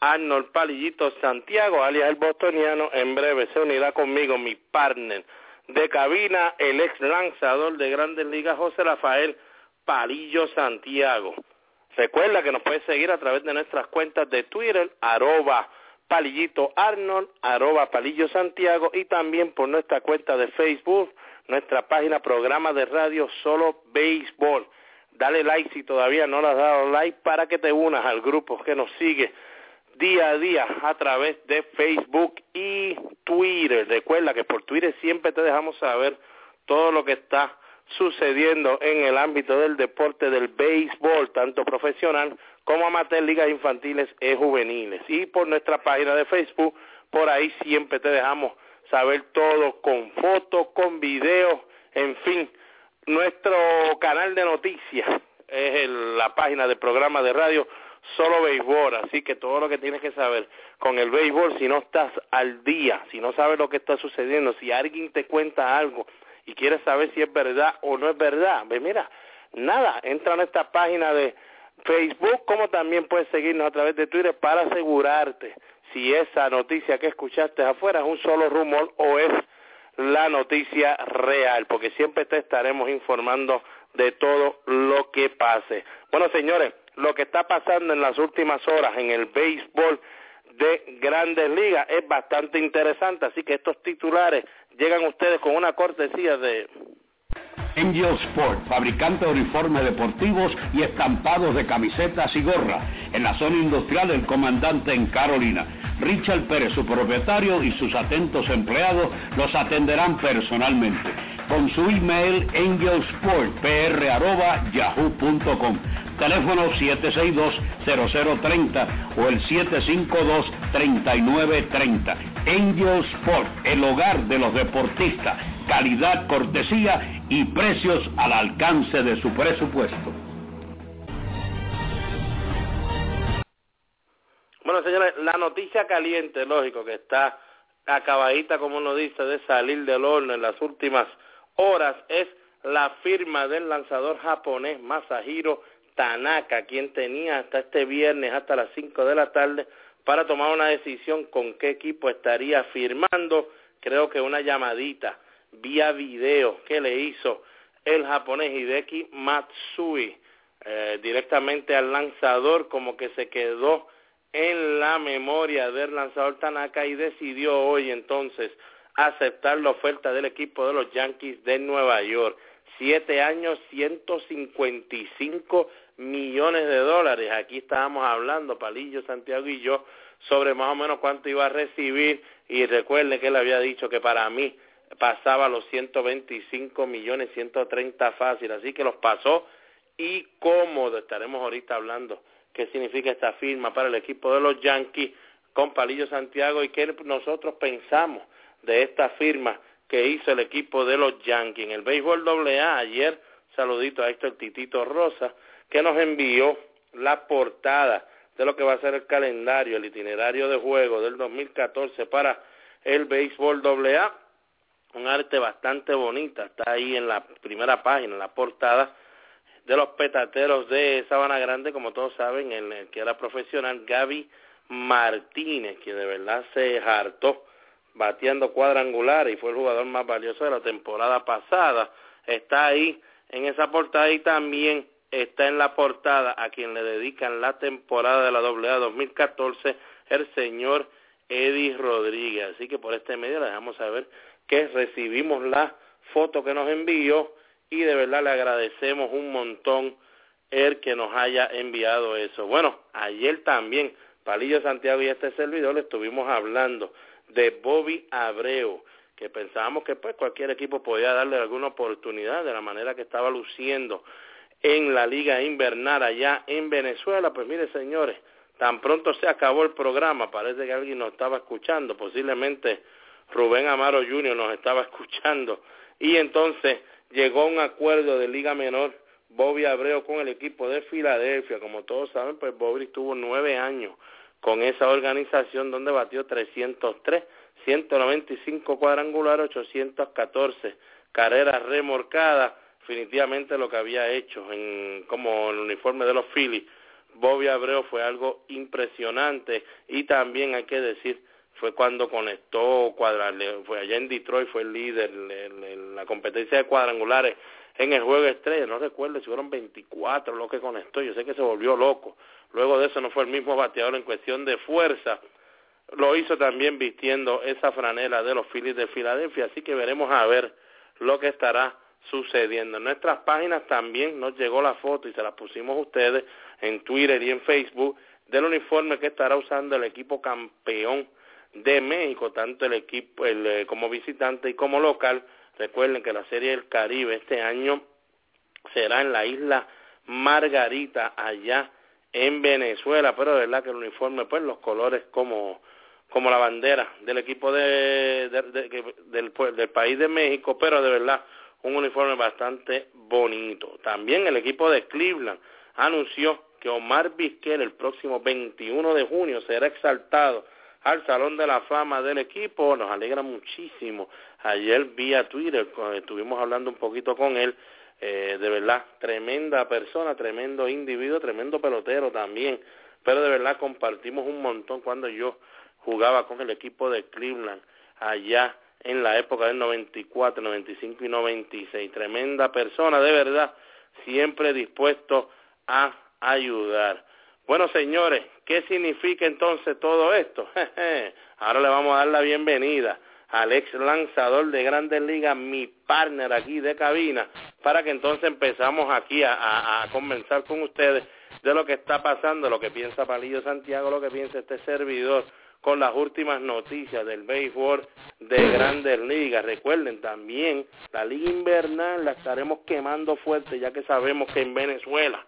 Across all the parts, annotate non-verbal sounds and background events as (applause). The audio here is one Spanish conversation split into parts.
Arnold Palillito Santiago, alias el bostoniano. En breve se unirá conmigo mi partner de cabina, el ex lanzador de Grandes Ligas, José Rafael Palillo Santiago. Recuerda que nos puedes seguir a través de nuestras cuentas de Twitter, arroba Palillito Arnold, arroba Palillo Santiago y también por nuestra cuenta de Facebook, nuestra página programa de radio Solo Béisbol. Dale like si todavía no le has dado like para que te unas al grupo que nos sigue día a día a través de Facebook y Twitter. Recuerda que por Twitter siempre te dejamos saber todo lo que está sucediendo en el ámbito del deporte del béisbol, tanto profesional como amateur, ligas infantiles y juveniles. Y por nuestra página de Facebook, por ahí siempre te dejamos saber todo con fotos, con videos, en fin. Nuestro canal de noticias es la página del programa de radio solo béisbol, así que todo lo que tienes que saber con el béisbol, si no estás al día, si no sabes lo que está sucediendo, si alguien te cuenta algo y quieres saber si es verdad o no es verdad, ve mira, nada, entra en esta página de Facebook, como también puedes seguirnos a través de Twitter para asegurarte si esa noticia que escuchaste afuera es un solo rumor o es la noticia real, porque siempre te estaremos informando de todo lo que pase. Bueno, señores, lo que está pasando en las últimas horas en el béisbol de grandes ligas es bastante interesante, así que estos titulares llegan ustedes con una cortesía de... Angel Sport, fabricante de uniformes deportivos y estampados de camisetas y gorras, en la zona industrial del comandante en Carolina. Richard Pérez, su propietario, y sus atentos empleados los atenderán personalmente con su email angelsportpr.yahoo.com teléfono 762-0030 o el 752-3930. Angel Sport, el hogar de los deportistas, calidad, cortesía y precios al alcance de su presupuesto. Bueno, señores, la noticia caliente, lógico, que está acabadita, como uno dice, de salir del horno en las últimas horas, es la firma del lanzador japonés Masahiro Tanaka, quien tenía hasta este viernes, hasta las 5 de la tarde, para tomar una decisión con qué equipo estaría firmando. Creo que una llamadita vía video que le hizo el japonés Hideki Matsui eh, directamente al lanzador, como que se quedó en la memoria del lanzador Tanaka y decidió hoy entonces aceptar la oferta del equipo de los Yankees de Nueva York. Siete años, 155 millones de dólares. Aquí estábamos hablando, Palillo, Santiago y yo, sobre más o menos cuánto iba a recibir y recuerde que él había dicho que para mí pasaba los 125 millones, 130 fácil, así que los pasó y cómodo. Estaremos ahorita hablando qué significa esta firma para el equipo de los Yankees con Palillo Santiago y qué nosotros pensamos de esta firma que hizo el equipo de los Yankees. En el béisbol AA ayer, saludito a el Titito Rosa, que nos envió la portada de lo que va a ser el calendario, el itinerario de juego del 2014 para el béisbol AA. Un arte bastante bonita, está ahí en la primera página, la portada de los petateros de Sabana Grande, como todos saben, el que era profesional, Gaby Martínez, que de verdad se hartó bateando cuadrangular y fue el jugador más valioso de la temporada pasada. Está ahí en esa portada y también está en la portada a quien le dedican la temporada de la AA 2014 el señor Eddie Rodríguez. Así que por este medio le dejamos saber que recibimos la foto que nos envió y de verdad le agradecemos un montón el que nos haya enviado eso. Bueno, ayer también, Palillo Santiago y este servidor le estuvimos hablando de Bobby Abreu, que pensábamos que pues cualquier equipo podía darle alguna oportunidad de la manera que estaba luciendo en la liga invernal allá en Venezuela. Pues mire señores, tan pronto se acabó el programa, parece que alguien nos estaba escuchando, posiblemente Rubén Amaro Jr. nos estaba (laughs) escuchando y entonces llegó un acuerdo de liga menor Bobby Abreu con el equipo de Filadelfia. Como todos saben, pues Bobby estuvo nueve años con esa organización donde batió 303, 195 cuadrangulares, 814 carreras remorcadas. Definitivamente lo que había hecho en, como el uniforme de los Phillies, Bobby Abreu fue algo impresionante y también hay que decir fue cuando conectó cuadrale, fue allá en Detroit fue el líder en la competencia de cuadrangulares en el juego estrella, no recuerdo si fueron 24 lo que conectó, yo sé que se volvió loco. Luego de eso no fue el mismo bateador en cuestión de fuerza. Lo hizo también vistiendo esa franela de los Phillies de Filadelfia, así que veremos a ver lo que estará sucediendo. En nuestras páginas también nos llegó la foto y se la pusimos a ustedes en Twitter y en Facebook del uniforme que estará usando el equipo campeón de México, tanto el equipo el, eh, como visitante y como local, Recuerden que la Serie del Caribe este año será en la isla Margarita, allá en Venezuela, pero de verdad que el uniforme, pues los colores como, como la bandera del equipo de, del, del país de México, pero de verdad un uniforme bastante bonito. También el equipo de Cleveland anunció que Omar Vizquel el próximo 21 de junio será exaltado al Salón de la Fama del equipo. Nos alegra muchísimo. Ayer vía Twitter estuvimos hablando un poquito con él. Eh, de verdad, tremenda persona, tremendo individuo, tremendo pelotero también. Pero de verdad compartimos un montón cuando yo jugaba con el equipo de Cleveland allá en la época del 94, 95 y 96. Tremenda persona, de verdad, siempre dispuesto a ayudar. Bueno, señores, ¿qué significa entonces todo esto? (laughs) Ahora le vamos a dar la bienvenida al ex lanzador de Grandes Ligas, mi partner aquí de cabina, para que entonces empezamos aquí a, a, comenzar con ustedes de lo que está pasando, lo que piensa Palillo Santiago, lo que piensa este servidor con las últimas noticias del béisbol de Grandes Ligas. Recuerden también, la liga invernal la estaremos quemando fuerte, ya que sabemos que en Venezuela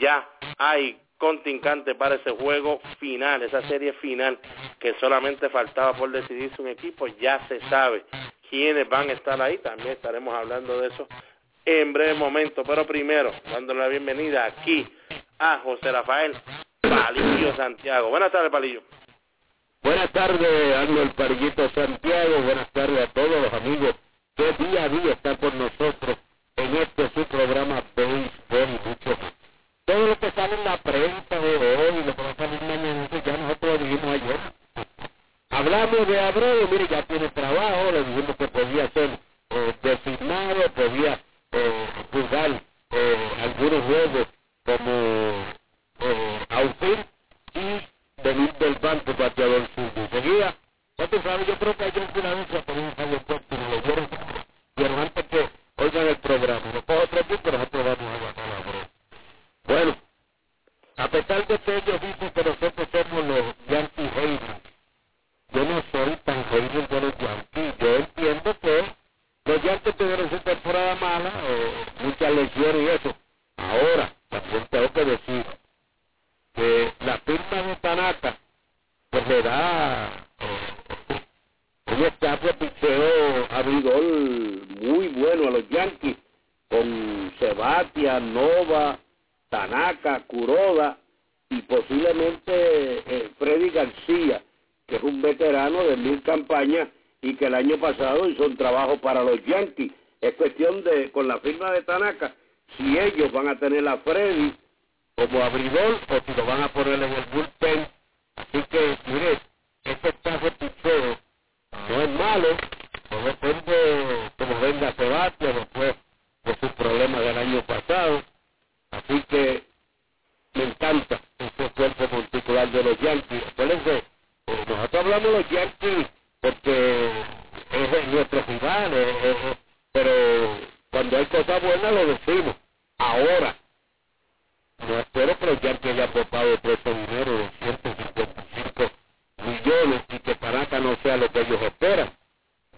ya hay contingente para ese juego final, esa serie final que solamente faltaba por decidirse un equipo, ya se sabe quiénes van a estar ahí, también estaremos hablando de eso en breve momento, pero primero, dándole la bienvenida aquí a José Rafael Palillo Santiago. Buenas tardes, Palillo. Buenas tardes, Arnold Parillito Santiago, buenas tardes a todos los amigos que día a día están con nosotros en este su programa Béisbol mucho todo lo que sale en la prensa de hoy, lo que va a salir mañana, ya nosotros lo dijimos ayer. Hablamos de Abreu, mire, ya tiene trabajo, le dijimos que podía ser eh, designado, podía eh, jugar eh, algunos juegos como eh, y venir del banco bateador sur. Seguía, ya tú sabes, yo creo que ayer en Filadelfia por un fallo puesto, lo vieron, vieron antes que oigan el programa. No puedo otro pero nosotros vamos a ganar a Abreu. Bueno, a pesar de que ellos dicen que nosotros somos los Yankee haters, yo no soy tan hater de los Yankees. Yo entiendo que los Yankees tuvieron su temporada mala, o muchas lesiones y eso. Ahora, también tengo que decir que la firma de Tanaka pues le da eh, un estatus de picheo abridor muy bueno a los Yankees con Sebastián, Nova, Tanaka, Kuroda y posiblemente eh, Freddy García, que es un veterano de mil campañas y que el año pasado hizo un trabajo para los Yankees. Es cuestión de, con la firma de Tanaka, si ellos van a tener a Freddy como abridor o si lo van a poner en el bullpen. Así que, mire, este está de no es malo, no depende como venga Sebastián después de sus problemas del año pasado Así que me encanta ese cuerpo particular de los Yankees. Acuérdense Eh, nosotros hablamos de los Yankees porque es nuestro rival, pero cuando hay cosas buenas lo decimos. Ahora, no espero que los Yankees hayan apostado todo este dinero de 155 millones y que Tanaka no sea lo que ellos esperan.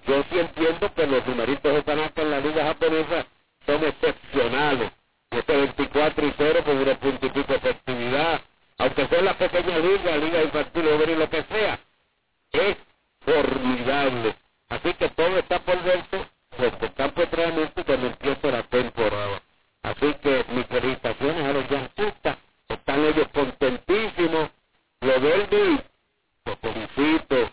Yo sí entiendo que los numeritos de Tanaka en la liga japonesa son excepcionales. Este 24 y 0 con un punto y pico de efectividad, aunque sea la pequeña liga, liga infantil, o lo que sea, es formidable. Así que todo está por dentro, pues el campo entrenamiento cuando empiece la temporada. Así que mis felicitaciones a los yanquistas, están ellos contentísimos. Lo del los felicito.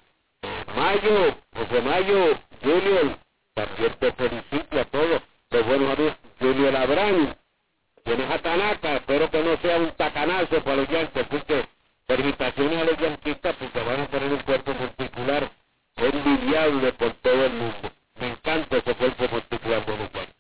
Mayo, José Mayo, Junior, también te felicito a todos los buenos amigos. Junior Abrán, tienes a Tanaka, espero que no sea un tacanazo para los yanquis, así que felicitaciones a los yanquistas porque van a tener un cuerpo particular envidiable por todo el mundo. Me encanta ese cuerpo particular de los yanquis.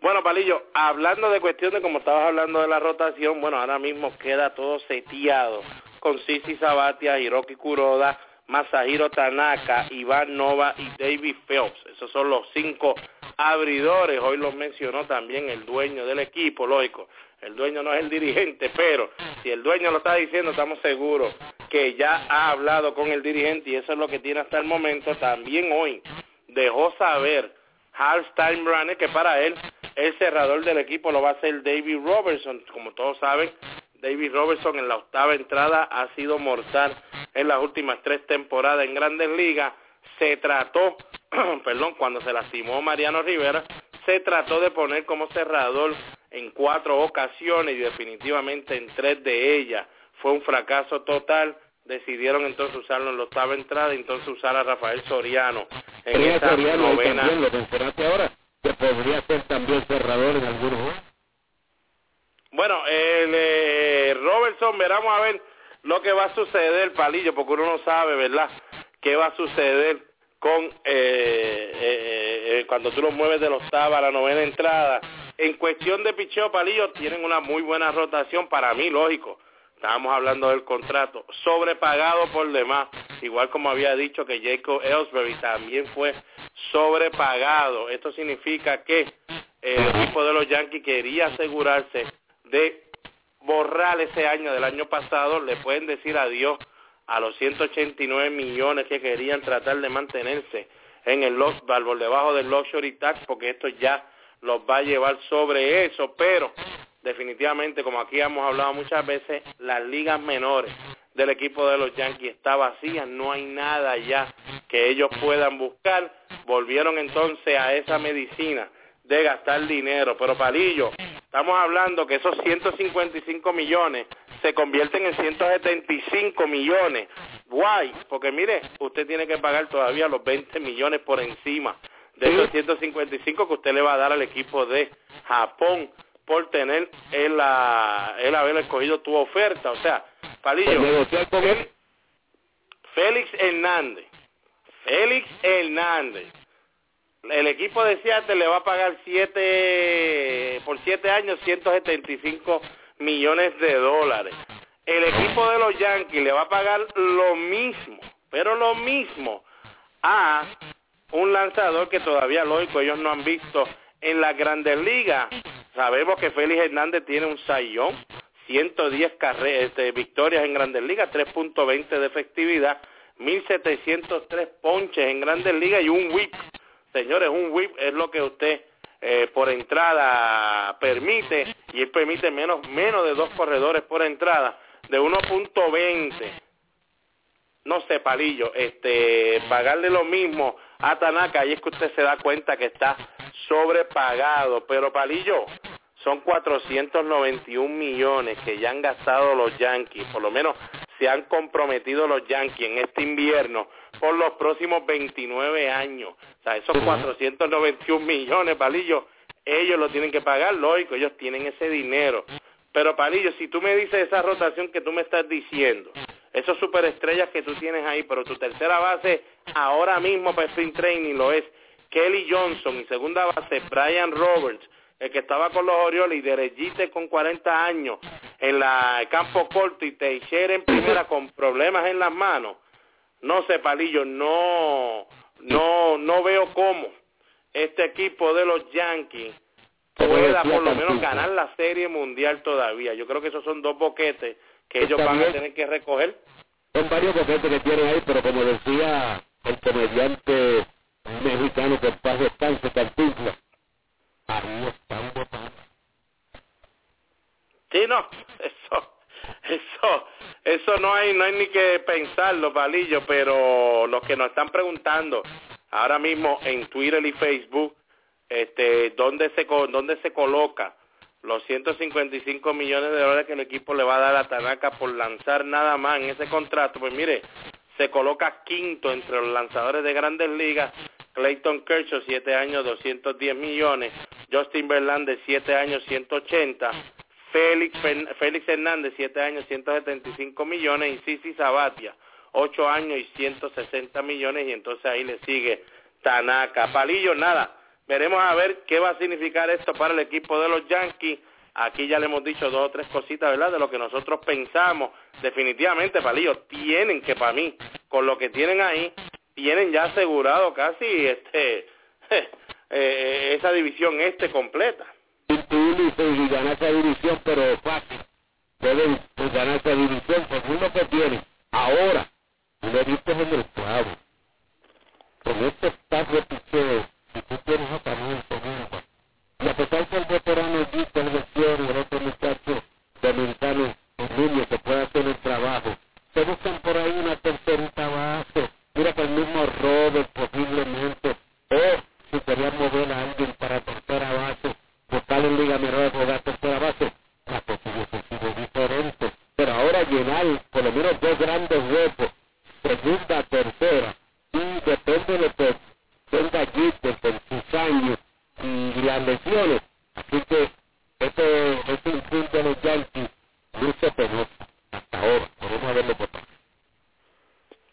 Bueno, Palillo, hablando de cuestiones, como estabas hablando de la rotación, bueno, ahora mismo queda todo seteado con Sisi Sabatia, Hiroki Kuroda, Masahiro Tanaka, Iván Nova y David Phelps. Esos son los cinco abridores. Hoy los mencionó también el dueño del equipo, lógico. El dueño no es el dirigente, pero si el dueño lo está diciendo, estamos seguros que ya ha hablado con el dirigente y eso es lo que tiene hasta el momento. También hoy dejó saber Hal Steinbrenner que para él el cerrador del equipo lo va a hacer David Robertson. Como todos saben, David Robertson en la octava entrada ha sido mortal en las últimas tres temporadas en Grandes Ligas. Se trató, (clears throat) perdón, cuando se lastimó Mariano Rivera, se trató de poner como cerrador en cuatro ocasiones y definitivamente en tres de ellas fue un fracaso total. Decidieron entonces usarlo en la octava entrada y entonces usar a Rafael Soriano en esa novena. ahora, que podría ser también cerrador en bueno, el eh, Robertson, veramos a ver lo que va a suceder, Palillo, porque uno no sabe, ¿verdad?, qué va a suceder con eh, eh, cuando tú lo mueves de la octava a la novena entrada. En cuestión de picheo, Palillo, tienen una muy buena rotación, para mí, lógico. Estábamos hablando del contrato, sobrepagado por demás, igual como había dicho que Jacob Ellsbury también fue sobrepagado. Esto significa que el equipo de los Yankees quería asegurarse de borrar ese año del año pasado, le pueden decir adiós a los 189 millones que querían tratar de mantenerse en el por debajo del luxury tax, porque esto ya los va a llevar sobre eso, pero definitivamente, como aquí hemos hablado muchas veces, las ligas menores del equipo de los Yankees está vacía, no hay nada ya que ellos puedan buscar, volvieron entonces a esa medicina de gastar dinero, pero Palillo, Estamos hablando que esos 155 millones se convierten en 175 millones. Guay, porque mire, usted tiene que pagar todavía los 20 millones por encima de esos 155 que usted le va a dar al equipo de Japón por tener el, el haber escogido tu oferta. O sea, Palillo, Félix Hernández, Félix Hernández el equipo de Seattle le va a pagar siete, por siete años 175 millones de dólares. El equipo de los Yankees le va a pagar lo mismo, pero lo mismo a un lanzador que todavía, lógico, ellos no han visto en la grandes ligas. Sabemos que Félix Hernández tiene un sayón, 110 este, victorias en grandes ligas, 3.20 de efectividad, 1.703 ponches en grandes ligas y un whip Señores, un whip es lo que usted eh, por entrada permite y él permite menos, menos de dos corredores por entrada de 1.20. No sé, Palillo, este, pagarle lo mismo a Tanaka y es que usted se da cuenta que está sobrepagado. Pero Palillo, son 491 millones que ya han gastado los Yankees, por lo menos se han comprometido los Yankees en este invierno por los próximos 29 años. O sea, esos 491 millones, Palillo, ellos lo tienen que pagar, lógico, ellos tienen ese dinero. Pero Palillo, si tú me dices esa rotación que tú me estás diciendo, esos superestrellas que tú tienes ahí, pero tu tercera base ahora mismo para sprint training lo es Kelly Johnson y segunda base Brian Roberts, el que estaba con los Orioles y Derechite con 40 años, en la campo corto y Teixeira en primera con problemas en las manos, no sé, Palillo, no, no, no veo cómo este equipo de los Yankees pueda por lo menos ganar la serie mundial todavía. Yo creo que esos son dos boquetes que ellos van a tener que recoger. Son varios boquetes que tienen ahí, pero como decía el comediante mexicano que en paz descanse, Cantinflas, ahí están votando. Sí, no, (laughs) eso, (laughs) eso, eso no hay, no hay ni que pensarlo, Palillo, pero los que nos están preguntando ahora mismo en Twitter y Facebook, este, dónde se, dónde se coloca los 155 millones de dólares que el equipo le va a dar a Tanaka por lanzar nada más en ese contrato, pues mire, se coloca quinto entre los lanzadores de grandes ligas, Clayton Kershaw, 7 años, 210 millones, Justin Verlander, 7 años, 180, Félix, Félix Hernández, 7 años, 175 millones, y Sisi Sabatia, 8 años y 160 millones, y entonces ahí le sigue Tanaka. Palillo, nada, veremos a ver qué va a significar esto para el equipo de los Yankees. Aquí ya le hemos dicho dos o tres cositas, ¿verdad? De lo que nosotros pensamos. Definitivamente, Palillo, tienen que, para mí, con lo que tienen ahí, tienen ya asegurado casi este (laughs) eh, esa división este completa. Y ganar esa división, pero fácil. Pueden ganar esa división según lo que tienen. Ahora, lo visto en el clavo. Con este staff de picheo, si tú tienes a Camilo Segundo, y a pesar que el veterano es de y el otro muchacho dominicano, el niño que puede hacer el trabajo, se buscan por ahí una tercerita base. Mira que el mismo Robert posiblemente, o si querían mover a alguien para tercera base, buscar en Liga Menor de tercera base, la sido diferente. Pero ahora llenar por lo menos dos grandes huecos, segunda, tercera, y depende de que tenga Jeter en sus años y las lesiones. Así que este, este impulso de los Yankees luce penoso hasta ahora. Vamos a verlo por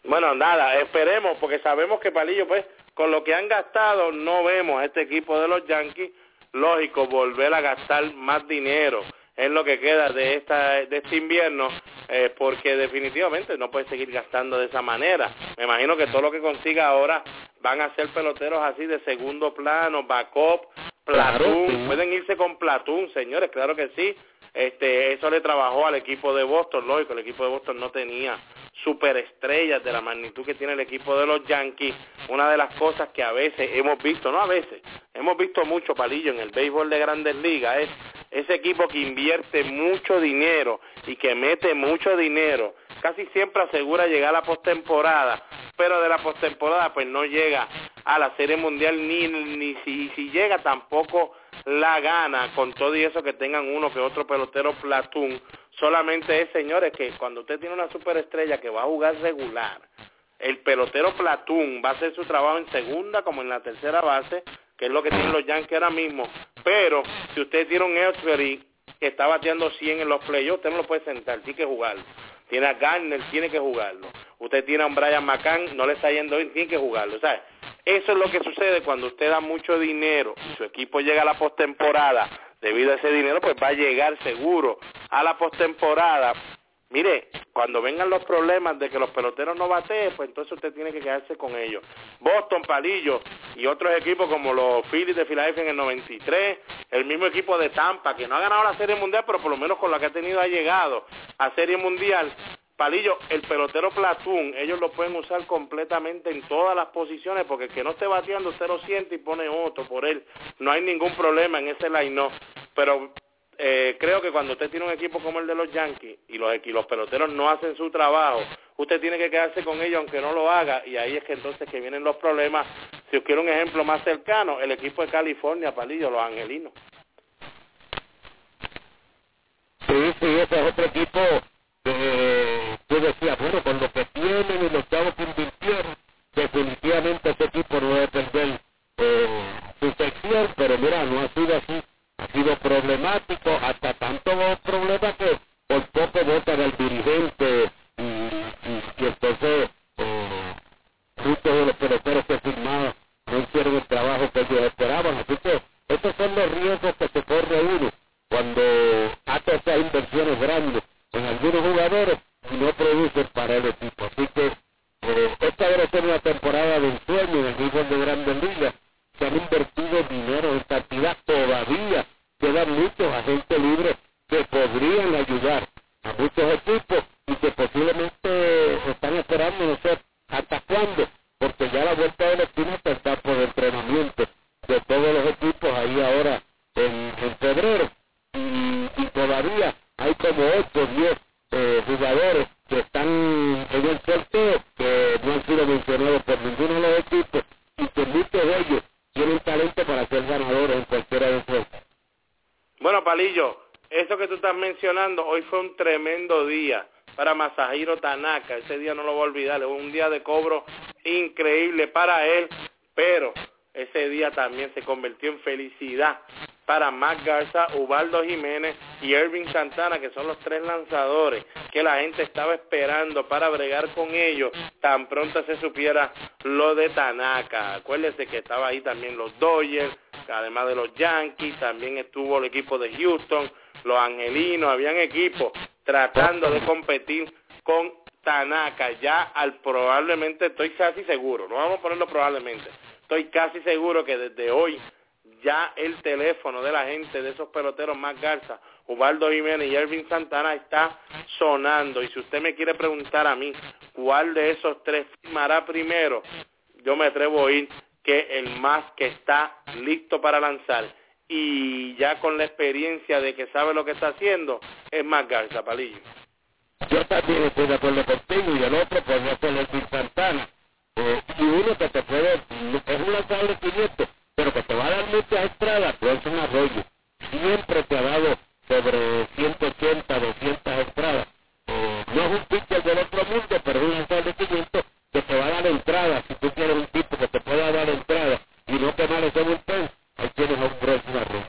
Bueno, nada, esperemos, porque sabemos que Palillo, pues, con lo que han gastado, no vemos a este equipo de los Yankees, lógico, volver a gastar más dinero en lo que queda de esta de este invierno eh, porque definitivamente no puede seguir gastando de esa manera. Me imagino que todo lo que consiga ahora van a ser peloteros así de segundo plano backup platoon pueden irse con platoon señores claro que sí. Este eso le trabajó al equipo de Boston lógico el equipo de Boston no tenía superestrellas de la magnitud que tiene el equipo de los Yankees una de las cosas que a veces hemos visto no a veces hemos visto mucho palillo en el béisbol de Grandes Ligas es ese equipo que invierte mucho dinero y que mete mucho dinero, casi siempre asegura llegar a la postemporada, pero de la postemporada pues no llega a la Serie Mundial ni, ni si, si llega tampoco la gana con todo y eso que tengan uno que otro pelotero platón. Solamente es, señores, que cuando usted tiene una superestrella que va a jugar regular, el pelotero platón va a hacer su trabajo en segunda como en la tercera base, que es lo que tienen los Yankees ahora mismo. Pero si usted tiene un Ellsbury que está bateando 100 en los playoffs, usted no lo puede sentar, tiene que jugarlo. Tiene a Garner, tiene que jugarlo. Usted tiene a un Brian McCann, no le está yendo bien, tiene que jugarlo. Sea, eso es lo que sucede cuando usted da mucho dinero y su equipo llega a la postemporada. Debido a ese dinero, pues va a llegar seguro a la postemporada Mire, cuando vengan los problemas de que los peloteros no bateen, pues entonces usted tiene que quedarse con ellos. Boston, Palillo y otros equipos como los Phillies de Filadelfia en el 93, el mismo equipo de Tampa, que no ha ganado la Serie Mundial, pero por lo menos con la que ha tenido ha llegado a Serie Mundial. Palillo, el pelotero Platoon, ellos lo pueden usar completamente en todas las posiciones, porque el que no esté bateando, usted lo siente y pone otro por él. No hay ningún problema en ese line-up. Pero eh, creo que cuando usted tiene un equipo como el de los Yankees y los, y los peloteros no hacen su trabajo, usted tiene que quedarse con ellos aunque no lo haga y ahí es que entonces que vienen los problemas. Si os quiero un ejemplo más cercano, el equipo de California, Palillo, los Angelinos. Sí, sí, ese es otro equipo que tú decías, bueno, con lo que tienen y los chavos que invirtieron, definitivamente ese equipo no debe perder eh, su sección, pero mira, no ha sido así ha sido problemático, hasta tanto problema que pues por poco votan al dirigente y, entonces eh, muchos de los peloteros que firmaron no hicieron el trabajo que ellos esperaban. Así que estos son los riesgos que se corre uno cuando hace esas inversiones grandes en algunos jugadores y no producen para el equipo. Así que eh, esta debe ser una temporada de ensueño en el fútbol de grandes ligas se han invertido dinero en cantidad todavía, quedan muchos agentes libres que podrían ayudar a muchos equipos y que posiblemente están esperando no sé hasta porque ya la vuelta de la esquina está por el entrenamiento de todos los equipos ahí ahora en, en febrero. Y, y, todavía hay como 8 o 10 eh, jugadores que están en el sorteo que no han sido mencionados por ninguno de los equipos y que muchos de ellos tienen talento para ser ganadores en cualquiera de esos. Bueno, Palillo, eso que tú estás mencionando, hoy fue un tremendo día para Masahiro Tanaka. Ese día no lo voy a olvidar, fue un día de cobro increíble para él, pero ese día también se convirtió en felicidad para Mac Garza, Ubaldo Jiménez y Ervin Santana, que son los tres lanzadores que la gente estaba esperando para bregar con ellos tan pronto se supiera lo de Tanaka. Acuérdense que estaba ahí también los Dodgers, además de los Yankees, también estuvo el equipo de Houston, los Angelinos, habían equipos tratando de competir con Tanaka. Ya al probablemente, estoy casi seguro, no vamos a ponerlo probablemente, estoy casi seguro que desde hoy ya el teléfono de la gente de esos peloteros más Garza, Ubaldo Jiménez y Ervin Santana está sonando. Y si usted me quiere preguntar a mí cuál de esos tres firmará primero, yo me atrevo a oír que el más que está listo para lanzar y ya con la experiencia de que sabe lo que está haciendo es más Garza, Palillo. Yo también estoy de acuerdo contigo y el otro podría ser Ervin Santana. Eh, y uno que te puede, es un lanzador de 500 pero que te va a dar muchas entradas, pues es un arroyo. Siempre te ha dado sobre 180, 200 entradas. Eh, no es un pitcher del otro mundo, pero es un 500 que te va a dar entradas. Si tú quieres un tipo que te pueda dar entradas y no te vale ese bullpen, ahí tienes a un Arroyo.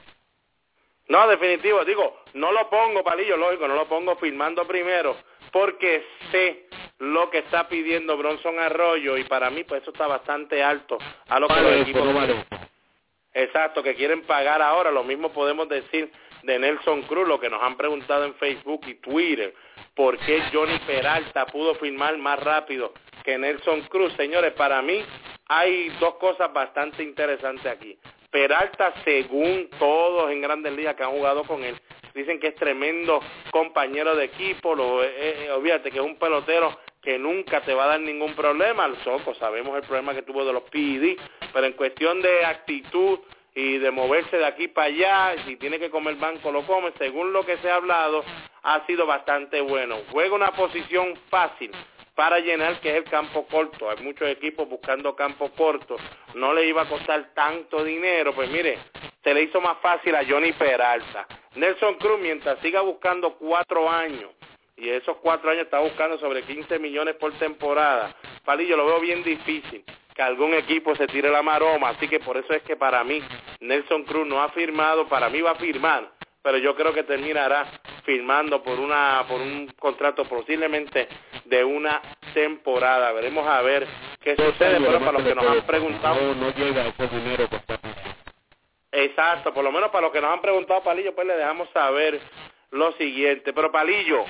No, definitivo. Digo, no lo pongo, palillo, lógico, no lo pongo firmando primero, porque sé lo que está pidiendo Bronson Arroyo y para mí pues eso está bastante alto a lo que los equipos no vale eso. Exacto, que quieren pagar ahora. Lo mismo podemos decir de Nelson Cruz, lo que nos han preguntado en Facebook y Twitter. ¿Por qué Johnny Peralta pudo firmar más rápido que Nelson Cruz? Señores, para mí hay dos cosas bastante interesantes aquí. Peralta, según todos en Grandes Ligas que han jugado con él, dicen que es tremendo compañero de equipo, lo, eh, eh, olvídate que es un pelotero que nunca te va a dar ningún problema, al Soco, sabemos el problema que tuvo de los PED, pero en cuestión de actitud y de moverse de aquí para allá, si tiene que comer banco lo come, según lo que se ha hablado, ha sido bastante bueno. Juega una posición fácil para llenar que es el campo corto. Hay muchos equipos buscando campo corto. No le iba a costar tanto dinero, pues mire, se le hizo más fácil a Johnny Peralta. Nelson Cruz, mientras siga buscando cuatro años, y esos cuatro años está buscando sobre 15 millones por temporada, Palillo lo veo bien difícil que algún equipo se tire la maroma, así que por eso es que para mí Nelson Cruz no ha firmado, para mí va a firmar, pero yo creo que terminará firmando por una por un contrato posiblemente de una temporada. Veremos a ver qué sucede, pero para los que nos han preguntado, No, no llega ese dinero exacto, por lo menos para los que nos han preguntado, Palillo, pues le dejamos saber lo siguiente. Pero Palillo,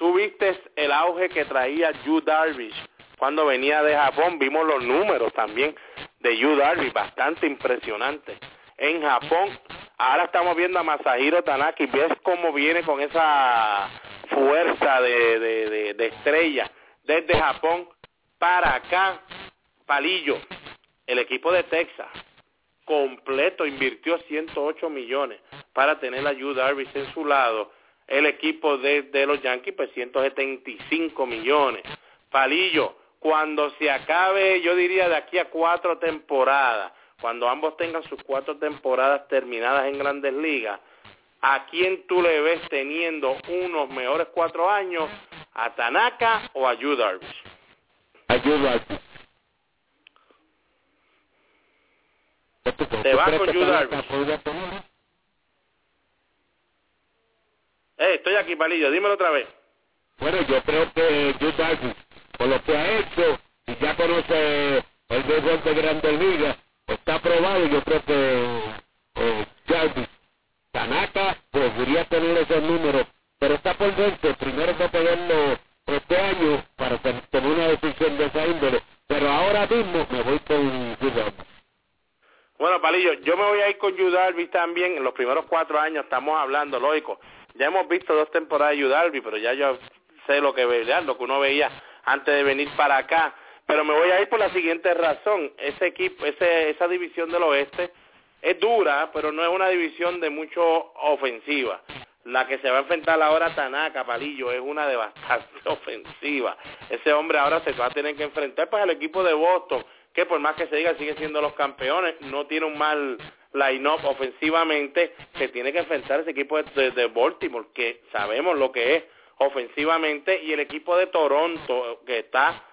tú viste el auge que traía Yu Darvish cuando venía de Japón, vimos los números también de Yu Darvish, bastante impresionante. En Japón, ahora estamos viendo a Masahiro Tanaka y ves cómo viene con esa fuerza de, de, de, de estrella desde Japón para acá. Palillo, el equipo de Texas completo invirtió 108 millones para tener a Yu Darvish en su lado. El equipo de, de los Yankees, pues 175 millones. Palillo, cuando se acabe, yo diría de aquí a cuatro temporadas, cuando ambos tengan sus cuatro temporadas terminadas en grandes ligas, ¿a quién tú le ves teniendo unos mejores cuatro años? ¿A Tanaka o a Yu Darvish? Ayuda. Te vas con Yu Darvish. Eh, estoy aquí, Palillo, dímelo otra vez. Bueno, yo creo que Darvish, por lo que ha hecho, y ya conoce el béisbol de Grandes Ligas, está aprobado y yo creo que eh, Tanaka podría tener esos números, pero está por verse, primero que verlo este año para tener una decisión de esa índole, Pero ahora mismo me voy con Yu Bueno, Palillo, yo me voy a ir con Yu también. En los primeros cuatro años estamos hablando, lógico. Ya hemos visto dos temporadas de Yu pero ya yo sé lo que veía, lo que uno veía antes de venir para acá. Pero me voy a ir por la siguiente razón. Ese equipo, ese, esa división del oeste es dura, pero no es una división de mucho ofensiva. La que se va a enfrentar ahora Tanaka, Palillo, es una de bastante (laughs) ofensiva. Ese hombre ahora se va a tener que enfrentar pues al equipo de Boston, que por más que se diga sigue siendo los campeones, no tiene un mal line-up ofensivamente, se tiene que enfrentar ese equipo de, de Baltimore, que sabemos lo que es ofensivamente, y el equipo de Toronto, que está,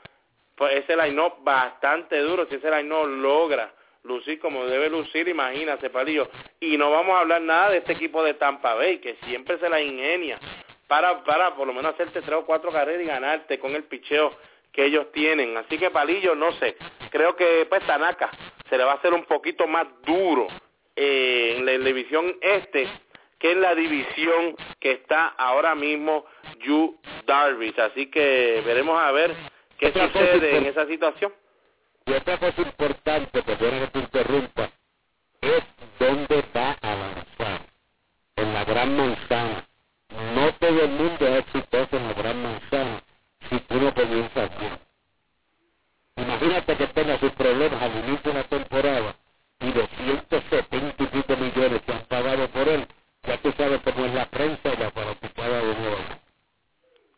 pues ese line-up bastante duro, si ese line-up logra lucir como debe lucir, imagínate, Palillo. Y no vamos a hablar nada de este equipo de Tampa Bay, que siempre se la ingenia para, para por lo menos hacerte tres o cuatro carreras y ganarte con el picheo que ellos tienen. Así que Palillo, no sé, creo que pues Tanaka se le va a hacer un poquito más duro eh, en la división este que en la división que está ahora mismo Yu Darvish. Así que veremos a ver qué sucede en esa situación. Y otra cosa importante, perdona que te interrumpa, es dónde va a lanzar. En la gran manzana. No todo el mundo es exitoso en la gran manzana si tú no comienzas bien. Imagínate que tenga sus problemas al inicio de la temporada y los 170 y pico millones que han pagado por él, ya tú sabes cómo es la prensa y la fanaticada de nuevo.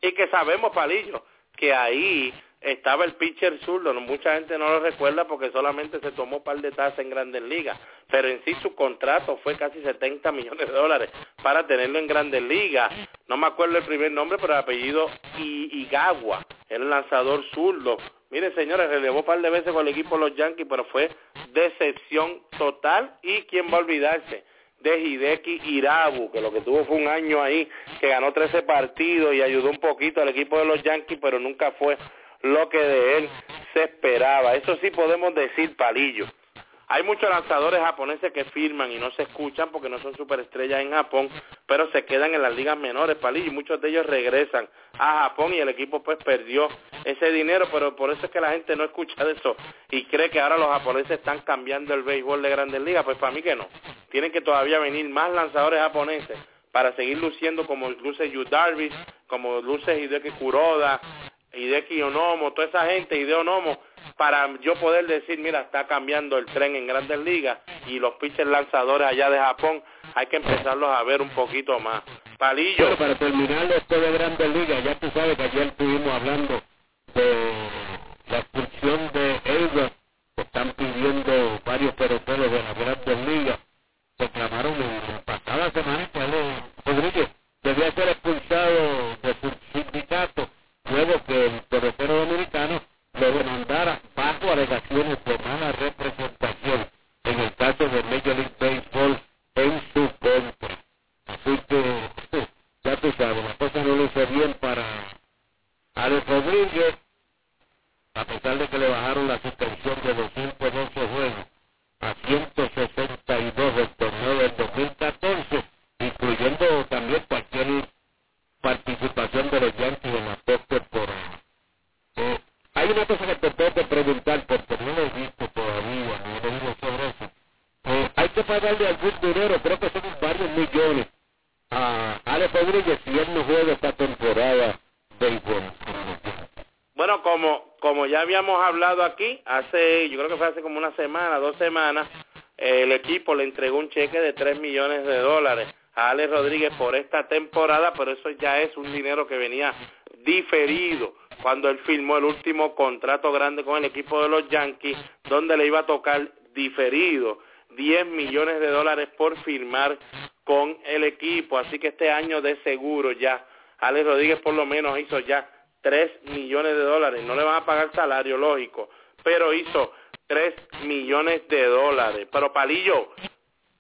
Y que sabemos, Palillo, que ahí estaba el pitcher zurdo, mucha gente no lo recuerda porque solamente se tomó un par de tazas en Grandes Ligas, pero en sí su contrato fue casi 70 millones de dólares para tenerlo en Grandes Ligas. No me acuerdo el primer nombre, pero el apellido Igawa, el lanzador zurdo. Miren, señores, relevó un par de veces con el equipo de los Yankees, pero fue decepción total. ¿Y quién va a olvidarse? de Hideki Irabu, que lo que tuvo fue un año ahí, que ganó 13 partidos y ayudó un poquito al equipo de los Yankees, pero nunca fue lo que de él se esperaba. Eso sí podemos decir, palillo. Hay muchos lanzadores japoneses que firman y no se escuchan porque no son superestrellas en Japón, pero se quedan en las ligas menores, palillo, y muchos de ellos regresan a Japón y el equipo pues perdió ese dinero, pero por eso es que la gente no escucha de eso y cree que ahora los japoneses están cambiando el béisbol de grandes ligas, pues para mí que no. Tienen que todavía venir más lanzadores japoneses para seguir luciendo como luce Yu Darvish, como luce Hideki Kuroda, Hideki Onomo, toda esa gente, Hideo Onomo, para yo poder decir, mira, está cambiando el tren en grandes ligas y los pitchers lanzadores allá de Japón hay que empezarlos a ver un poquito más. Palillo. para terminar esto de grandes ligas, ya tú sabes que ayer estuvimos hablando de la expulsión de ellos, que están pidiendo varios peloteros de las grandes ligas, reclamaron en pasada semana que Rodríguez debía ser expulsado de su sindicato luego que el pelotero dominicano lo demandara bajo alegaciones de mala representación en el caso de Major League Baseball en su contra. Así que, (laughs) ya tú sabes, la cosa no lo hizo bien para Alex Rodríguez, a pesar de que le bajaron la suspensión de 212 juegos a 162 del torneo del 2014, incluyendo también cualquier participación de los Yankees en la postemporada. Eh, hay una cosa que te tengo que preguntar porque no lo he visto todavía, no lo digo sobre eso. Eh, hay que pagarle algún dinero, creo que son varios millones a Alex Rodríguez si él no juega esta temporada béisbol. Bueno, como como ya habíamos hablado aquí, hace, yo creo que fue hace como una semana, dos semanas, el equipo le entregó un cheque de 3 millones de dólares a Alex Rodríguez por esta temporada, pero eso ya es un dinero que venía diferido cuando él firmó el último contrato grande con el equipo de los Yankees, donde le iba a tocar diferido 10 millones de dólares por firmar con el equipo. Así que este año de seguro ya, Alex Rodríguez por lo menos hizo ya 3 millones de dólares. No le van a pagar salario, lógico, pero hizo 3 millones de dólares. Pero Palillo,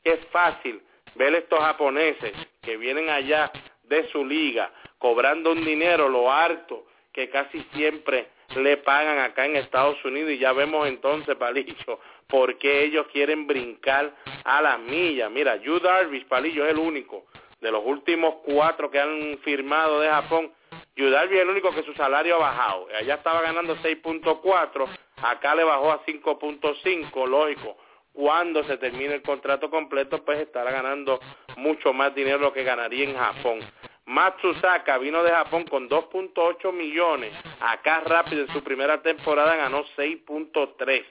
es fácil ver estos japoneses que vienen allá de su liga cobrando un dinero lo harto que casi siempre le pagan acá en Estados Unidos y ya vemos entonces, Palillo, por qué ellos quieren brincar a la milla. Mira, Yu Darvish, Palillo, es el único de los últimos cuatro que han firmado de Japón. Yu Darvish es el único que su salario ha bajado. Allá estaba ganando 6.4, Acá le bajó a 5.5, lógico. Cuando se termine el contrato completo, pues estará ganando mucho más dinero de lo que ganaría en Japón. Matsusaka vino de Japón con 2.8 millones. Acá rápido en su primera temporada ganó 6.3.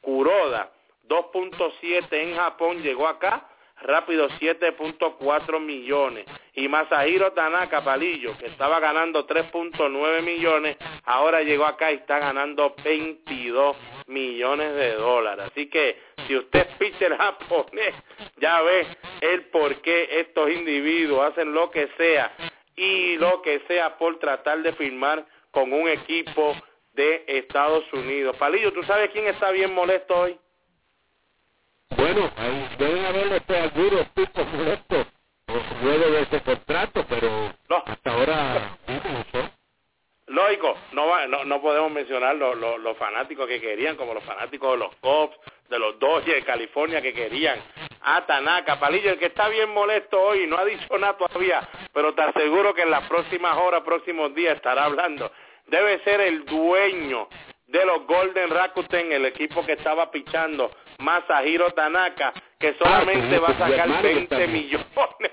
Kuroda 2.7 en Japón llegó acá rápido 7.4 millones. Y Masahiro Tanaka Palillo, que estaba ganando 3.9 millones, ahora llegó acá y está ganando 22 millones de dólares. Así que si usted (laughs) es pitcher japonés, ya ve el por qué estos individuos hacen lo que sea y lo que sea por tratar de firmar con un equipo de Estados Unidos. Palillo, ¿tú sabes quién está bien molesto hoy? Bueno, ahí deben haber este, algunos tipos molestos luego de ese contrato, pero no. hasta ahora Lógico, no, va, no, no podemos mencionar los, los, los, fanáticos que querían, como los fanáticos de los Cubs, de los Dodgers de California que querían a Tanaka. Palillo, el que está bien molesto hoy, no ha dicho nada todavía, pero te aseguro que en las próximas horas, próximos días estará hablando. Debe ser el dueño de los Golden Rakuten, el equipo que estaba pichando Masahiro Tanaka, que solamente va a sacar 20 millones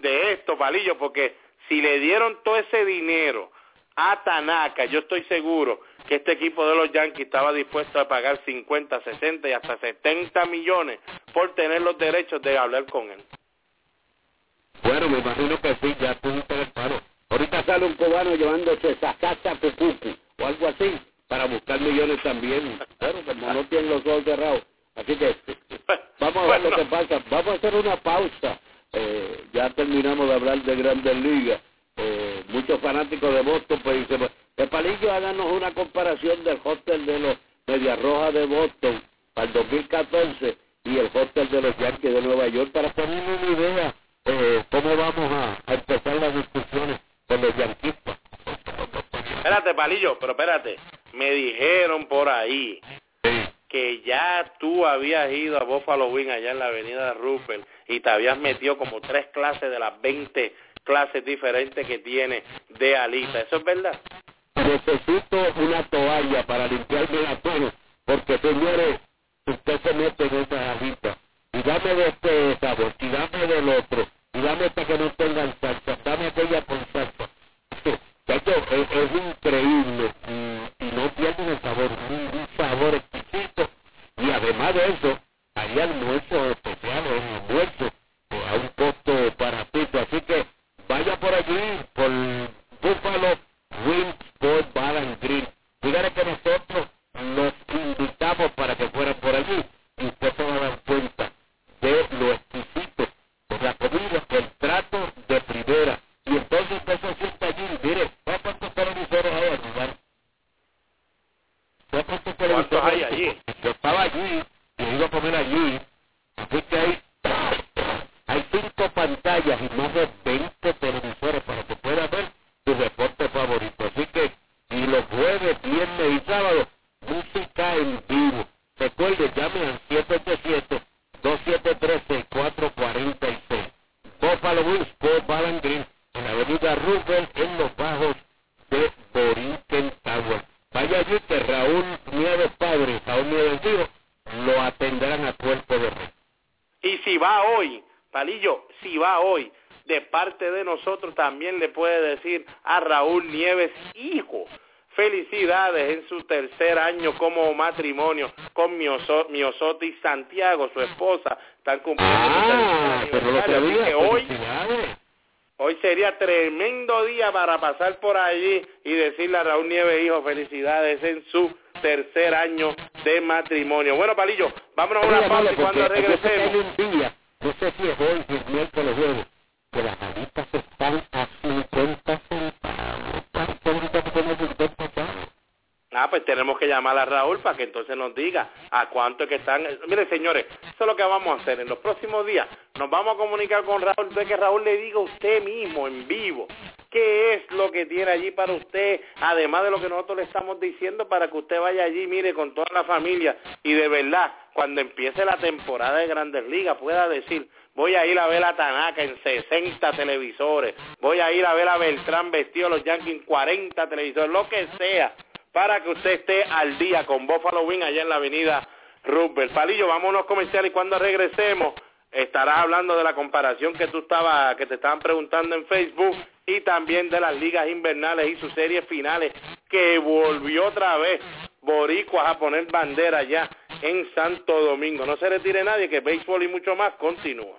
de esto, Palillo, porque si le dieron todo ese dinero a Tanaka, yo estoy seguro que este equipo de los Yankees estaba dispuesto a pagar 50, 60 y hasta 70 millones por tener los derechos de hablar con él. Bueno, me imagino que sí, ya tuviste el paro. Ahorita sale un cubano llevándose esa casa Pucucu o algo así para buscar millones también. Claro, como no tienen los ojos cerrados. Así que vamos a ver lo que pasa. Vamos a hacer una pausa. Eh, ya terminamos de hablar de Grandes Ligas. Eh, muchos fanáticos de Boston pues dicen, de Palillo háganos una comparación del hotel de los Media Roja de Boston para el 2014 y el hotel de los Yankees de Nueva York para tener una idea eh, cómo vamos a, a, empezar las discusiones con los yanquistas. Espérate, Palillo, pero espérate. Me dijeron por ahí que ya tú habías ido a Buffalo Wing allá en la avenida Rupert y te habías metido como tres clases de las 20 clases diferentes que tiene de alita. ¿Eso es verdad? Necesito una toalla para limpiarme la mano, porque señores, usted se mete en esa alita y dame de este sabor, y dame del otro, y dame esta que no tengan salsa, dame aquella con salsa. Esto es, increíble y, no pierden el sabor, un, sabor exquisito. Y además de eso, hay almuerzos especiales, un almuerzo a un costo baratito. Así que vaya por allí, por Buffalo Wing Sport Bar and que nosotros los invitamos para que fueran por allí y usted se va a dar cuenta de lo exquisito, de la comida, el trato de primera. Y entonces usted se sienta allí, mire, ¿sabes cuántos televisores hay allí? ¿vale? ¿Sabes cuántos televisores hay allí? Yo estaba allí, y he ido a comer allí, así que hay, hay cinco pantallas y más de 20 televisores para que pueda ver tu deporte favorito. Así que, y los jueves, viernes y sábado, música en vivo. Recuerde, llame al 787-273-6446. Buffalo Wings Sport Bar and Grill en la avenida Roosevelt en los bajos de Borinquen Tower. Vaya allí que Raúl Nieves Padre, Raúl Nieves Hijo, lo atenderán a cuerpo de rey. Y si va hoy, Palillo, si va hoy, de parte de nosotros también le puede decir a Raúl Nieves Hijo, felicidades en su tercer año como matrimonio con Miosotti Santiago, su esposa, están cumpliendo ah, pero lo sabía, que hoy, hoy sería tremendo día para pasar por allí y decirle a Raúl Nieves Hijo felicidades en su tercer año de matrimonio. Bueno, Palillo, vámonos a una pausa y cuando regresemos. un día, no sé si es hoy, si es miércoles, jueves, que las alitas están a 50 centavos. Ah, pues tenemos que llamar a Raúl para que entonces nos diga a cuánto es que están. Mire, señores, eso es lo que vamos a hacer. En los próximos días nos vamos a comunicar con Raúl, de que Raúl le diga a usted mismo en vivo qué es lo que tiene allí para usted, además de lo que nosotros le estamos diciendo para que usted vaya allí, mire, con toda la familia y de verdad, cuando empiece la temporada de Grandes Ligas pueda decir, voy a ir a ver a Tanaka en 60 televisores, voy a ir a ver a Beltrán vestido a los Yankees en 40 televisores, lo que sea, para que usted esté al día con Buffalo Wing allá en la avenida Rupert. Palillo, vámonos comerciales y cuando regresemos estarás hablando de la comparación que tú estabas, que te estaban preguntando en Facebook y también de las ligas invernales y sus series finales que volvió otra vez Boricuas a poner bandera ya en Santo Domingo. No se retire nadie que béisbol y mucho más continúa.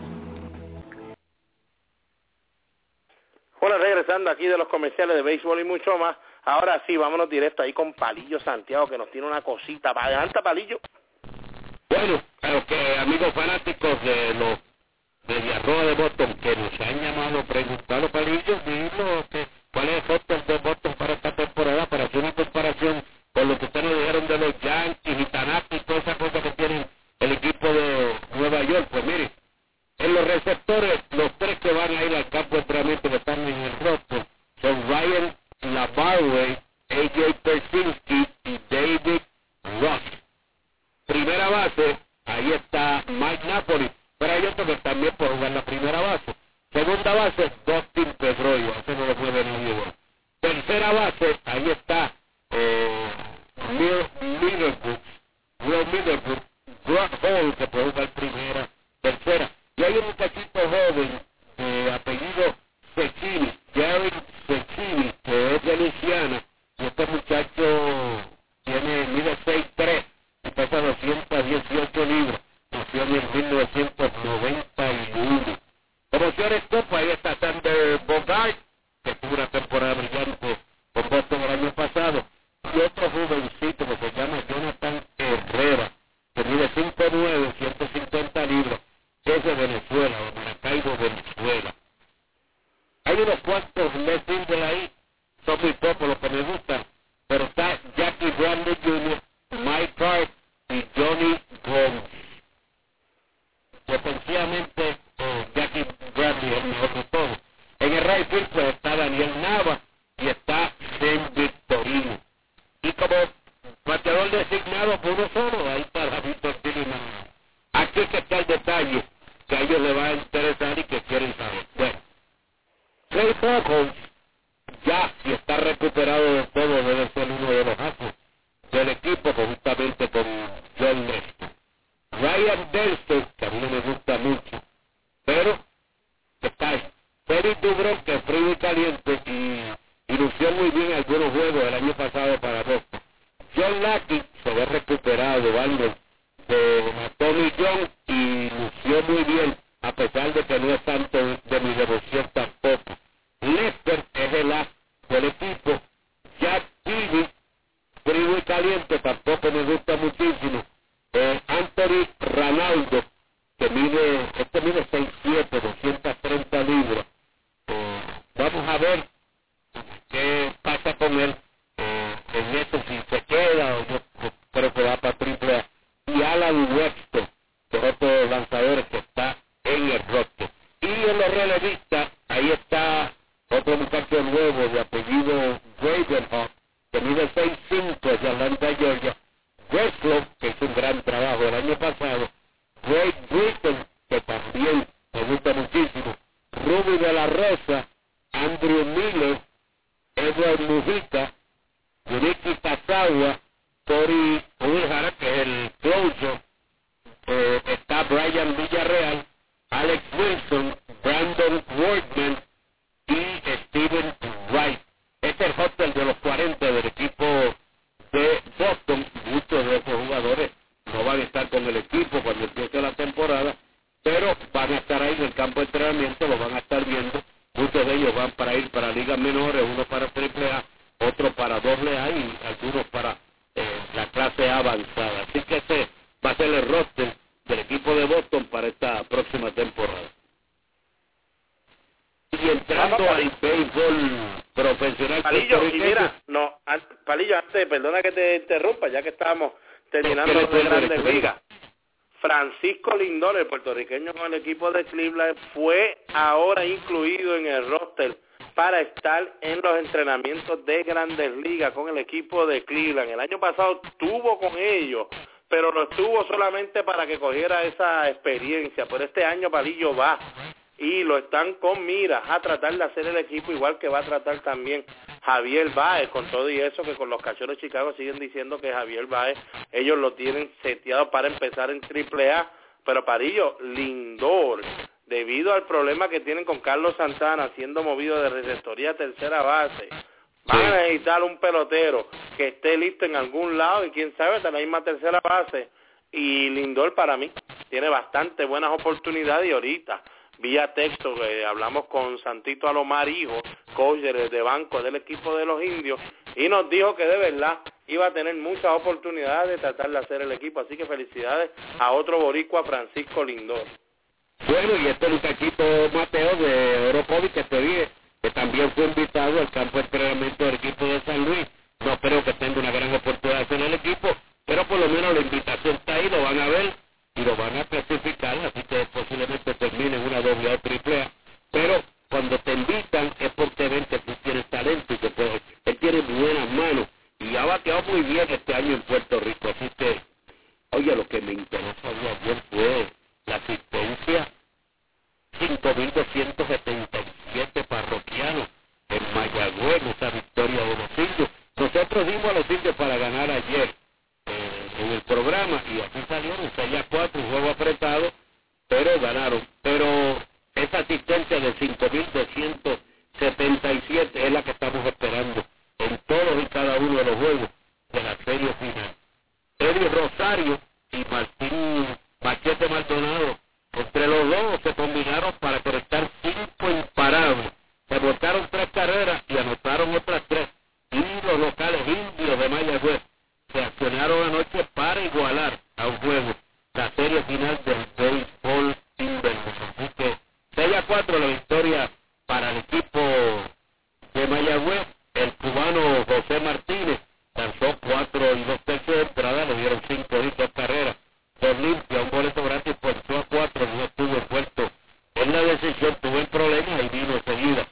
Hola, regresando aquí de los comerciales de béisbol y mucho más. Ahora sí, vámonos directo ahí con Palillo Santiago, que nos tiene una cosita. Adelante, Palillo. Bueno, a que amigos fanáticos de los de Villarroa de Boston que nos han llamado, preguntado Palillo, dilo que cuál es el Boston de Boston para esta temporada, para hacer una comparación con lo que ustedes nos dijeron de los Yankees y Tanaka y toda esa cosa que tienen el equipo de Nueva York. Pues mire, en los receptores, los tres que van a ir al campo de entrenamiento que están en el roster son Ryan Labarway, AJ Persinski y David Ross. Primera base, ahí está Mike Napoli, pero hay otro que también puede jugar la primera base. Segunda base, Dustin Pedroyo, ese no lo puede nadie igual. Tercera base, ahí está eh, Middlebrook, Will Middlebrook, Brock Hall, que puede jugar primera, tercera. Hay un muchachito joven de apellido Cecchini, Jerry Cecchini, que es de Luciana, y este muchacho los relevistas, ahí está otro muchacho nuevo de apellido Ravenhawk, que mide 6'5", de Atlanta, Georgia. Westlow, que hizo un gran trabajo el año pasado. Greg Britton, que también Wheeler, Edward Mujica, Yuriki Kazawa, Tori Uehara, que es el closer, eh, está Brian Villarreal, Alex Wilson, Brandon Wardman y Steven Wright. Este es el hotel de los 40 del equipo de Boston. Muchos de esos jugadores no van a estar con el equipo cuando empiece la temporada, pero van a estar ahí en el campo de entrenamiento, lo van a estar viendo. Muchos de ellos van para ir para ligas menores, uno para triple A, otro para doble A y algunos para eh, la clase A avanzada. Así que ese va a ser el roster del equipo de Boston para esta próxima temporada. Y entrando al béisbol profesional Palillo, y mira, no, Palillo, antes, perdona que te interrumpa, ya que estamos terminando de Grandes Ligas. Francisco Lindor, el puertorriqueño con el equipo de Cleveland, fue ahora incluido en el roster para estar en los entrenamientos de Grandes Ligas con el equipo de Cleveland. El año pasado estuvo con ellos, pero no estuvo solamente para que cogiera esa experiencia. Por este año Palillo va y lo están con miras a tratar de hacer el equipo igual que va a tratar también Javier Baez, con todo y eso que con los cachorros de Chicago siguen diciendo que Javier Baez, ellos lo tienen seteado para empezar en Triple A, pero para ellos, Lindor, debido al problema que tienen con Carlos Santana siendo movido de receptoría a tercera base, van a necesitar un pelotero que esté listo en algún lado y quién sabe, de la misma tercera base. Y Lindor para mí tiene bastante buenas oportunidades y ahorita vía texto, que hablamos con Santito Alomar, hijo, coach de banco del equipo de los indios, y nos dijo que de verdad iba a tener muchas oportunidades de tratar de hacer el equipo. Así que felicidades a otro boricua, Francisco Lindor. Bueno, y este muchachito Mateo de Orocovi que te dije, que también fue invitado al campo de entrenamiento del equipo de San Luis. No creo que tenga una gran oportunidad en el equipo, pero por lo menos la invitación está ahí, lo van a ver y lo van a clasificar, así que posiblemente termine una doble o triple A. Pero cuando te invitan es porque ven que tú tienes talento y que puedes, él tiene buenas manos y ha bateado muy bien este año en Puerto Rico. Así que, oye, lo que me interesa ayer fue la asistencia 5.277 parroquianos en Mayagüez, esa victoria de los indios. Nosotros dimos a los indios para ganar ayer eh, en el programa y así salieron 6 a 4, un juego apretado, pero ganaron. Pero esa asistencia de 5.277 es la que estamos esperando en todos y cada uno de los juegos de la serie final. Eddie Rosario y Martín Machete Maldonado, entre los dos se combinaron para conectar cinco imparables. Se botaron tres carreras y anotaron otras tres. Y los locales indios de Mayagüez se accionaron anoche para igualar a un juego la serie final del béisbol invernal. Así que 6 a 4 la victoria para el equipo de Mayagüez. El cubano José Martínez lanzó 4 y 2 tercios de entrada, le dieron 5 y 2 carreras por limpia, un boleto gratis por 2 a 4, no estuvo envuelto en la decisión, tuvo el problema y vino enseguida.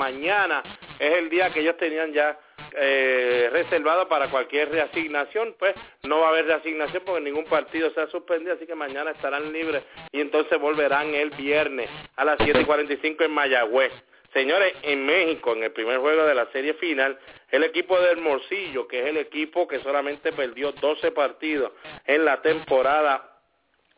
Mañana es el día que ellos tenían ya eh, reservado para cualquier reasignación. Pues no va a haber reasignación porque ningún partido se ha suspendido, así que mañana estarán libres y entonces volverán el viernes a las 7 y 45 en Mayagüez. Señores, en México, en el primer juego de la serie final, el equipo del Morcillo, que es el equipo que solamente perdió 12 partidos en la temporada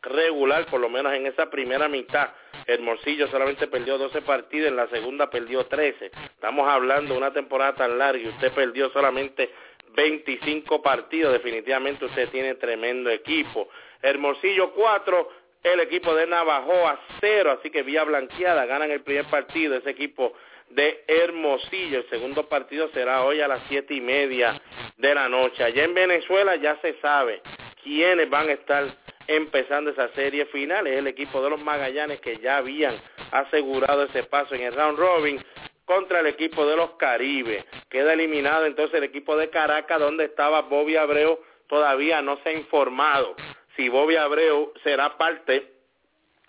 regular, por lo menos en esa primera mitad. Hermosillo solamente perdió 12 partidos, en la segunda perdió 13. Estamos hablando de una temporada tan larga y usted perdió solamente 25 partidos. Definitivamente usted tiene tremendo equipo. Hermosillo 4, el equipo de Navajoa 0, así que vía blanqueada ganan el primer partido. Ese equipo de Hermosillo. El segundo partido será hoy a las siete y media de la noche. Allá en Venezuela ya se sabe quiénes van a estar empezando esa serie final. Es el equipo de los Magallanes que ya habían asegurado ese paso en el round robin contra el equipo de los Caribe. Queda eliminado entonces el equipo de Caracas donde estaba Bobby Abreu. Todavía no se ha informado si Bobby Abreu será parte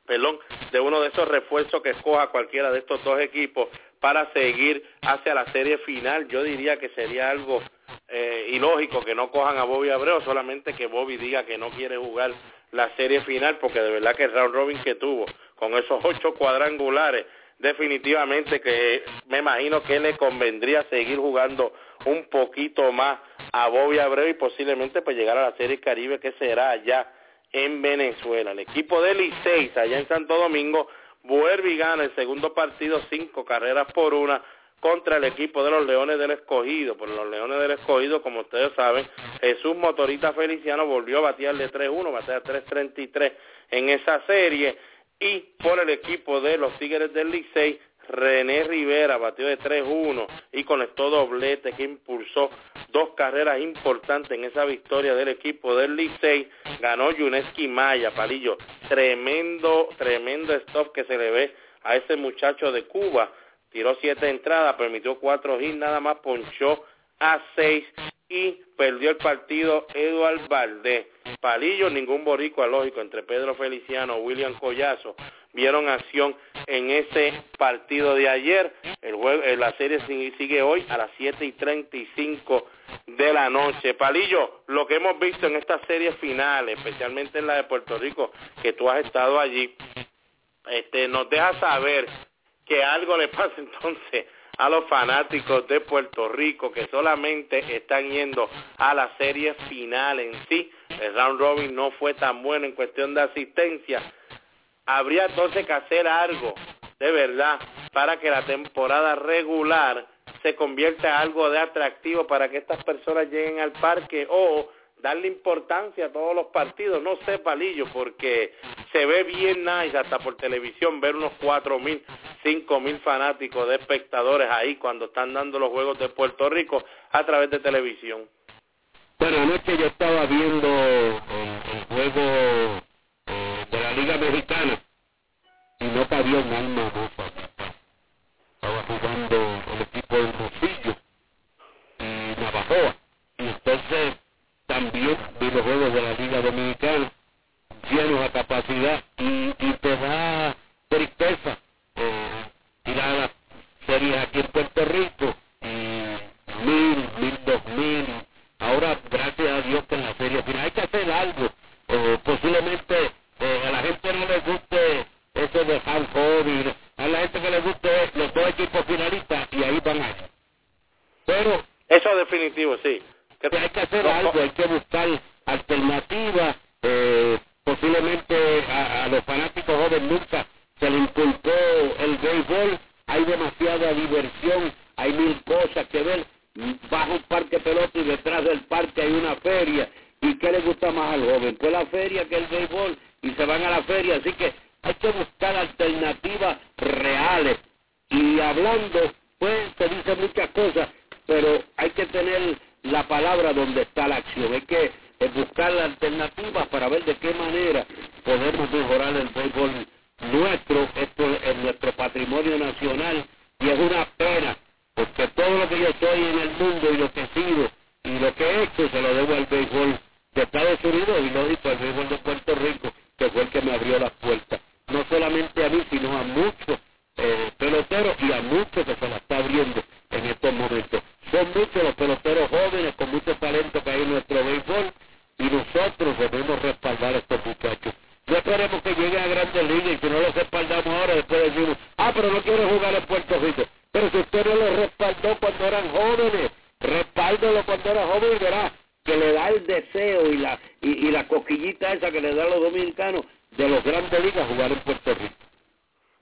perdón, de uno de esos refuerzos que escoja cualquiera de estos dos equipos para seguir hacia la serie final. Yo diría que sería algo eh, ilógico que no cojan a Bobby Abreu, solamente que Bobby diga que no quiere jugar la serie final, porque de verdad que el round robin que tuvo con esos ocho cuadrangulares, definitivamente que me imagino que le convendría seguir jugando un poquito más a Bobby Abreu y posiblemente pues llegar a la serie Caribe que será allá en Venezuela. El equipo de Licey, allá en Santo Domingo, vuelve y gana el segundo partido, cinco carreras por una, contra el equipo de los Leones del Escogido. Por los Leones del Escogido, como ustedes saben, Jesús Motorita Feliciano volvió a batear de 3-1, batear 3-33 en esa serie. Y por el equipo de los Tigres del Licey, René Rivera batió de 3-1 y conectó doblete que impulsó dos carreras importantes en esa victoria del equipo del Licey. Ganó Yuneski Maya, Palillo. Tremendo, tremendo stop que se le ve a ese muchacho de Cuba. Tiró siete entradas, permitió cuatro hits, nada más ponchó a seis y perdió el partido Eduard Valdés. Palillo, ningún boricua lógico entre Pedro Feliciano, William Collazo, vieron acción en ese partido de ayer. El juego, eh, la serie sigue hoy a las 7 y 35 de la noche. Palillo, lo que hemos visto en esta serie final, especialmente en la de Puerto Rico, que tú has estado allí, este, nos deja saber que algo le pasa entonces a los fanáticos de Puerto Rico que solamente están yendo a la serie final en sí. El round robin no fue tan bueno en cuestión de asistencia. Habría entonces que hacer algo de verdad para que la temporada regular se convierta en algo de atractivo para que estas personas lleguen al parque o darle importancia a todos los partidos, no sé, Palillo, porque se ve bien nice hasta por televisión ver unos cuatro mil, cinco mil fanáticos de espectadores ahí cuando están dando los juegos de Puerto Rico a través de televisión. Bueno, anoche yo estaba viendo el, el juego eh, de la Liga Mexicana y no cabía un alma. Estaba jugando el equipo de Rosillo y Navajoa. Y entonces los juegos de la Liga Dominicana llenos a capacidad y, te da tristeza eh, tirar las series aquí en Puerto Rico y mil, mil, dos mil. Ahora, gracias a Dios que en la serie final hay que hacer algo. Eh, posiblemente eh, a la gente no le guste eso de San Hobby, a la gente que le guste los dos equipos finalistas y ahí van a Pero... Eso definitivo, sí. Hay que hacer algo, hay que buscar alternativas. Eh, posiblemente a, los fanáticos jóvenes nunca se le inculcó el béisbol, hay demasiada diversión, hay mil cosas que ver, bajo un parque pelota y detrás del parque hay una feria, ¿y qué le gusta más al joven? Pues la feria que el béisbol, y se van a la feria, así que hay que buscar alternativas reales, y hablando, pues se dicen muchas cosas, pero hay que tener la palabra donde está la acción, hay que buscar alternativas para ver de qué manera podemos mejorar el béisbol nuestro, esto es nuestro patrimonio nacional y es una pena porque todo lo que yo soy en el mundo y lo que he sido y lo que he hecho se lo debo al béisbol de Estados Unidos y lo digo al béisbol de Puerto Rico que fue el que me abrió las puertas. No solamente a mí sino a muchos eh, peloteros y a muchos que se la está abriendo en estos momentos son muchos los peloteros jóvenes con mucho talento que hay en nuestro béisbol y nosotros debemos respaldar a estos muchachos. No esperemos que lleguen a grandes ligas y si no los respaldamos ahora, después decimos, ah, pero no quiero jugar en Puerto Rico. Pero si usted no los respaldó cuando eran jóvenes, respáldelo cuando era joven y verá que le da el deseo y la, y, y la coquillita esa que le da a los dominicanos de los grandes ligas jugar en Puerto Rico.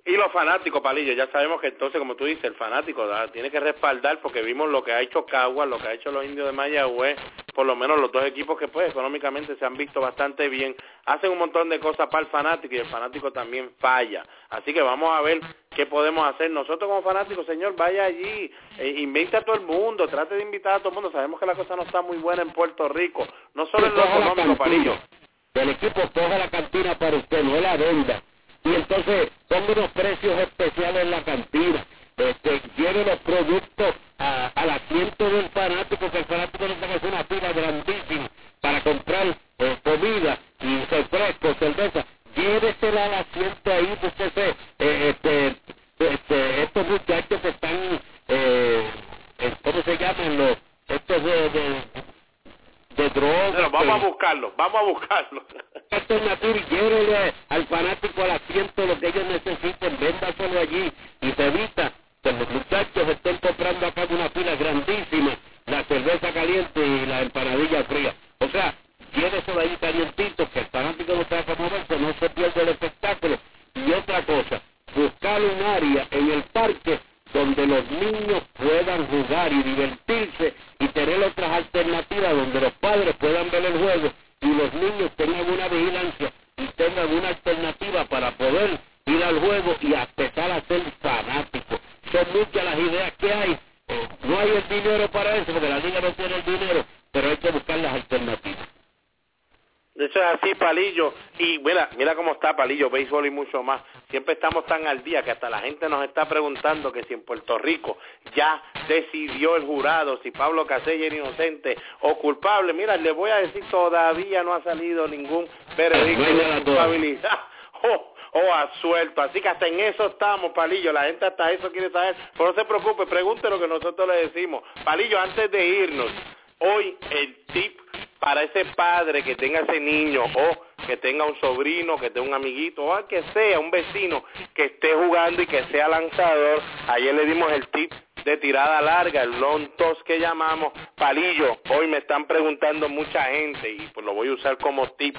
Y los fanáticos, Palillo, ya sabemos que entonces, como tú dices, el fanático tiene que respaldar porque vimos lo que ha hecho Caguas, lo que ha hecho los indios de Mayagüez, por lo menos los dos equipos que pues económicamente se han visto bastante bien, hacen un montón de cosas para el fanático y el fanático también falla. Así que vamos a ver qué podemos hacer. Nosotros como fanáticos, señor, vaya allí, eh, invite a todo el mundo, trate de invitar a todo el mundo. Sabemos que la cosa no está muy buena en Puerto Rico, no solo en lo económico, Palillo. El equipo coja la cantina para usted, no la venda y entonces pongo unos precios especiales en la cantina, este, lleve los productos al asiento del fanático, que el fanático no tenga una fila grandísima para comprar eh, comida y refresco, cerveza, llévesela al asiento ahí, usted eh, este, este, estos muchachos que están, eh, ¿cómo se llaman los, estos de, de de drogas. vamos a buscarlo, vamos a buscarlo. (laughs) Alternativa y al fanático al asiento lo que ellos necesiten, véndaselo allí y se evita que los muchachos estén comprando acá una fila grandísima la cerveza caliente y la empanadilla fría. O sea, lléveselo ahí calientito, que el fanático no tenga que moverse, no se pierde el espectáculo. Y otra cosa, buscar un área en el parque donde los niños puedan jugar y divertirse y tener otras alternativas donde los padres puedan ver el juego y los niños tengan una vigilancia y tengan una alternativa para poder ir al juego y empezar a ser fanáticos. Son muchas las ideas que hay. Eh, no hay el dinero para eso, porque la liga no tiene el dinero, pero hay que buscar las alternativas. Eso es así, Palillo. Y mira, mira cómo está Palillo, béisbol y mucho más. Siempre estamos tan al día que hasta la gente nos está preguntando que si en Puerto Rico ya decidió el jurado si Pablo Casella era inocente o culpable. Mira, le voy a decir, todavía no ha salido ningún veredicto de culpabilidad. (laughs) o oh, a suelto. Así que hasta en eso estamos, Palillo. La gente hasta eso quiere saber. Pero no se preocupe, pregunte lo que nosotros le decimos. Palillo, antes de irnos, hoy el tip para ese padre que tenga ese niño o que tenga un sobrino, que tenga un amiguito o que sea un vecino que esté jugando y que sea lanzador. Ayer le dimos el tip de tirada larga, el long toss que llamamos palillo. Hoy me están preguntando mucha gente y pues lo voy a usar como tip.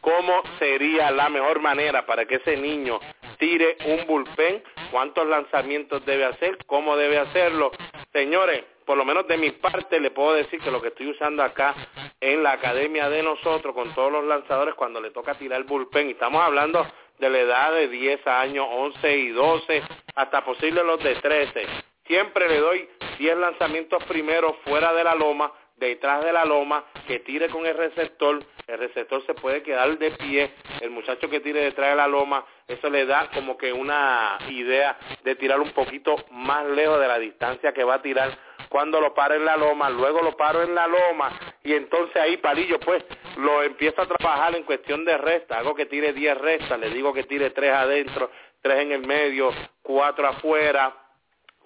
¿Cómo sería la mejor manera para que ese niño tire un bullpen? ¿Cuántos lanzamientos debe hacer? ¿Cómo debe hacerlo? Señores, por lo menos de mi parte le puedo decir que lo que estoy usando acá en la academia de nosotros con todos los lanzadores cuando le toca tirar el bullpen, y estamos hablando de la edad de 10 años, 11 y 12, hasta posible los de 13. Siempre le doy 10 lanzamientos primero fuera de la loma, detrás de la loma, que tire con el receptor, el receptor se puede quedar de pie, el muchacho que tire detrás de la loma, eso le da como que una idea de tirar un poquito más lejos de la distancia que va a tirar cuando lo paro en la loma, luego lo paro en la loma y entonces ahí Palillo pues lo empiezo a trabajar en cuestión de resta, hago que tire 10 restas, le digo que tire 3 adentro, 3 en el medio, 4 afuera,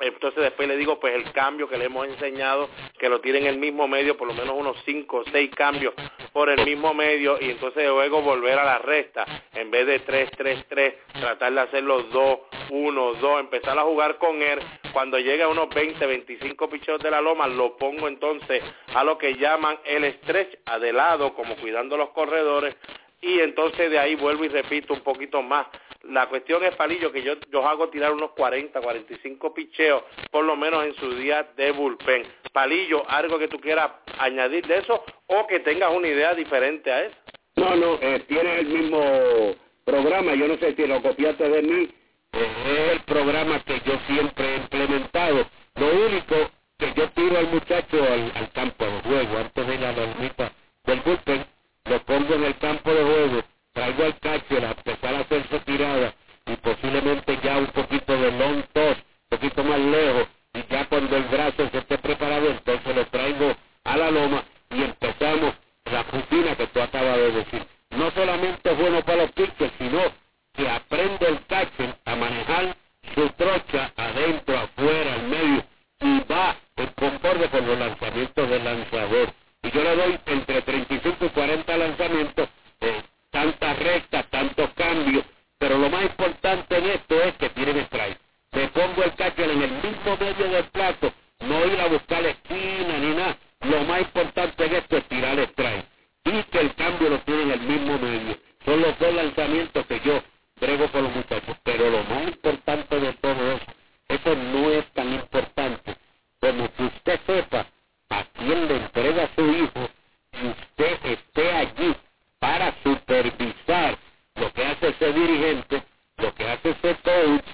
entonces después le digo pues el cambio que le hemos enseñado, que lo tire en el mismo medio, por lo menos unos 5 o 6 cambios por el mismo medio y entonces luego volver a la resta, en vez de 3, 3, 3, tratar de hacer los 2, 1, 2, empezar a jugar con él, cuando llegue a unos 20, 25 picheos de la loma, lo pongo entonces a lo que llaman el stretch, a de lado, como cuidando los corredores, y entonces de ahí vuelvo y repito un poquito más la cuestión es, Palillo, que yo, yo hago tirar unos 40, 45 picheos, por lo menos en su día de bullpen. Palillo, algo que tú quieras añadir de eso o que tengas una idea diferente a eso. No, no, eh, tiene el mismo programa, yo no sé si lo copiaste de mí, es el programa que yo siempre he implementado. Lo único que yo tiro al muchacho al, campo de juego, antes de la normita del bullpen, lo pongo en el campo de juego traigo al catcher a empezar a hacer su tirada y posiblemente ya un poquito de long toss, un poquito más lejos, y ya cuando el brazo se esté preparado, entonces lo traigo a la loma y empezamos la rutina que tú acabas de decir. No solamente es bueno para los pitchers, sino que aprende el catcher a manejar su trocha adentro, afuera, al medio, y va en concorde con los lanzamientos del lanzador. Y yo le doy entre 35 y 40 lanzamientos eh, tantas rectas, tantos cambios, pero lo más importante en esto es que tienen strike. Me pongo el catcher en el mismo medio del plato, no ir a buscar la esquina ni nada. Lo más importante en esto es tirar strike. Y que el cambio lo tiene en el mismo medio. Son los dos lanzamientos que yo brego con los muchachos. Pero lo más importante de todo eso, eso no es tan importante como que usted sepa a quién le entrega su hijo y usted esté allí para supervisar lo que hace ese dirigente, lo que hace ese coach,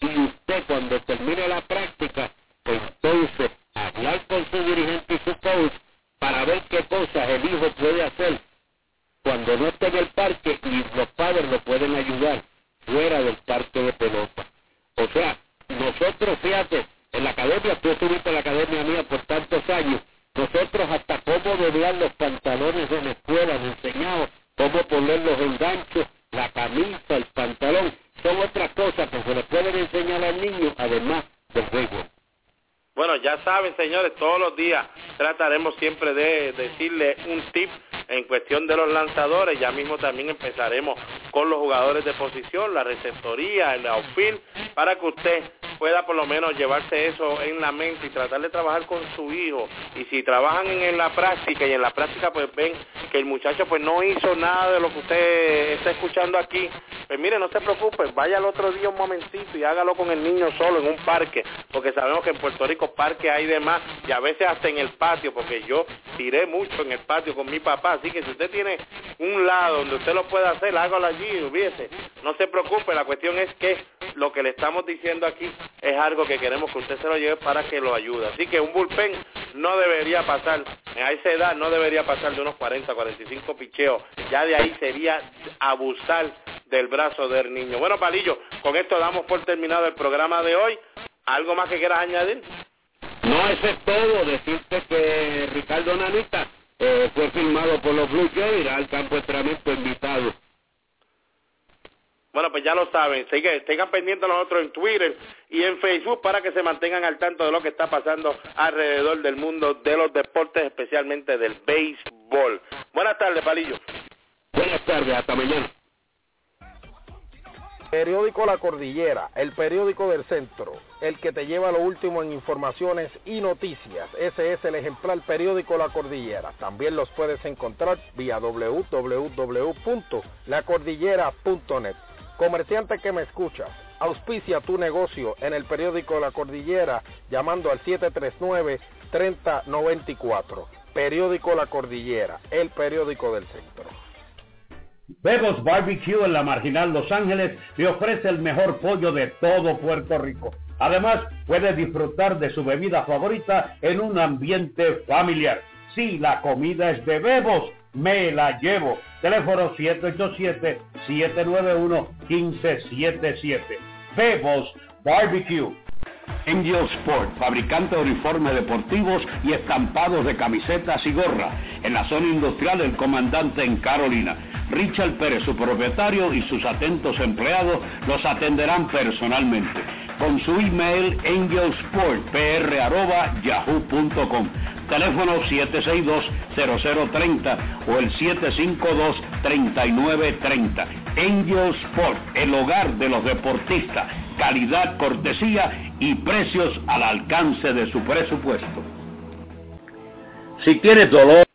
y usted cuando termine la práctica, entonces hablar con su dirigente y su coach para ver qué cosas el hijo puede hacer cuando no esté en el parque y los padres lo pueden ayudar fuera del parque de pelota. O sea, nosotros, fíjate, en la academia, tú estuviste en la academia mía por tantos años, nosotros hasta cómo doblar los pantalones en la escuela nos enseñamos, cómo poner los enganchos, la camisa, el pantalón, son otras cosas que se le pueden enseñar al niño además del juego. Bueno, ya saben, señores, todos los días trataremos siempre de decirle un tip en cuestión de los lanzadores. Ya mismo también empezaremos con los jugadores de posición, la receptoría, el outfield, para que usted pueda por lo menos llevarse eso en la mente y tratar de trabajar con su hijo. Y si trabajan en, la práctica y en la práctica pues ven que el muchacho pues no hizo nada de lo que usted está escuchando aquí, pues mire, no se preocupe, vaya al otro día un momentito y hágalo con el niño solo en un parque, porque sabemos que en Puerto Rico parque hay demás y a veces hasta en el patio, porque yo tiré mucho en el patio con mi papá, así que si usted tiene un lado donde usted lo pueda hacer, hágalo allí, hubiese. No se preocupe, la cuestión es que lo que le estamos diciendo aquí es algo que queremos que usted se lo lleve para que lo ayude. Así que un bullpen no debería pasar, a esa edad no debería pasar de unos 40, 45 picheos. Ya de ahí sería abusar del brazo del niño. Bueno, Palillo, con esto damos por terminado el programa de hoy. ¿Algo más que quieras añadir? No, eso es todo. Decirte que Ricardo Nanita eh, fue firmado por los Blue Jays, al campo de entrenamiento invitado. Bueno, pues ya lo saben, Sigue, tengan pendientes nosotros en Twitter y en Facebook para que se mantengan al tanto de lo que está pasando alrededor del mundo de los deportes, especialmente del béisbol. Buenas tardes, Palillo. Buenas tardes, hasta mañana. Periódico La Cordillera, el periódico del centro, el que te lleva lo último en informaciones y noticias. Ese es el ejemplar periódico La Cordillera. También los puedes encontrar vía www.lacordillera.net. Comerciante que me escuchas, auspicia tu negocio en el periódico La Cordillera llamando al 739-3094. Periódico La Cordillera, el periódico del centro. Bebos Barbecue en la Marginal Los Ángeles le ofrece el mejor pollo de todo Puerto Rico. Además, puede disfrutar de su bebida favorita en un ambiente familiar. Si la comida es de Bebos, me la llevo. Teléfono 787-791-1577. Bebos Barbecue. Angel Sport, fabricante de uniformes deportivos y estampados de camisetas y gorras, en la zona industrial del comandante en Carolina. Richard Pérez, su propietario, y sus atentos empleados los atenderán personalmente. Con su email angelsportpr.yahoo.com teléfono 762-0030 o el 752-3930. Angel Sport, el hogar de los deportistas, calidad, cortesía y precios al alcance de su presupuesto. Si tienes dolor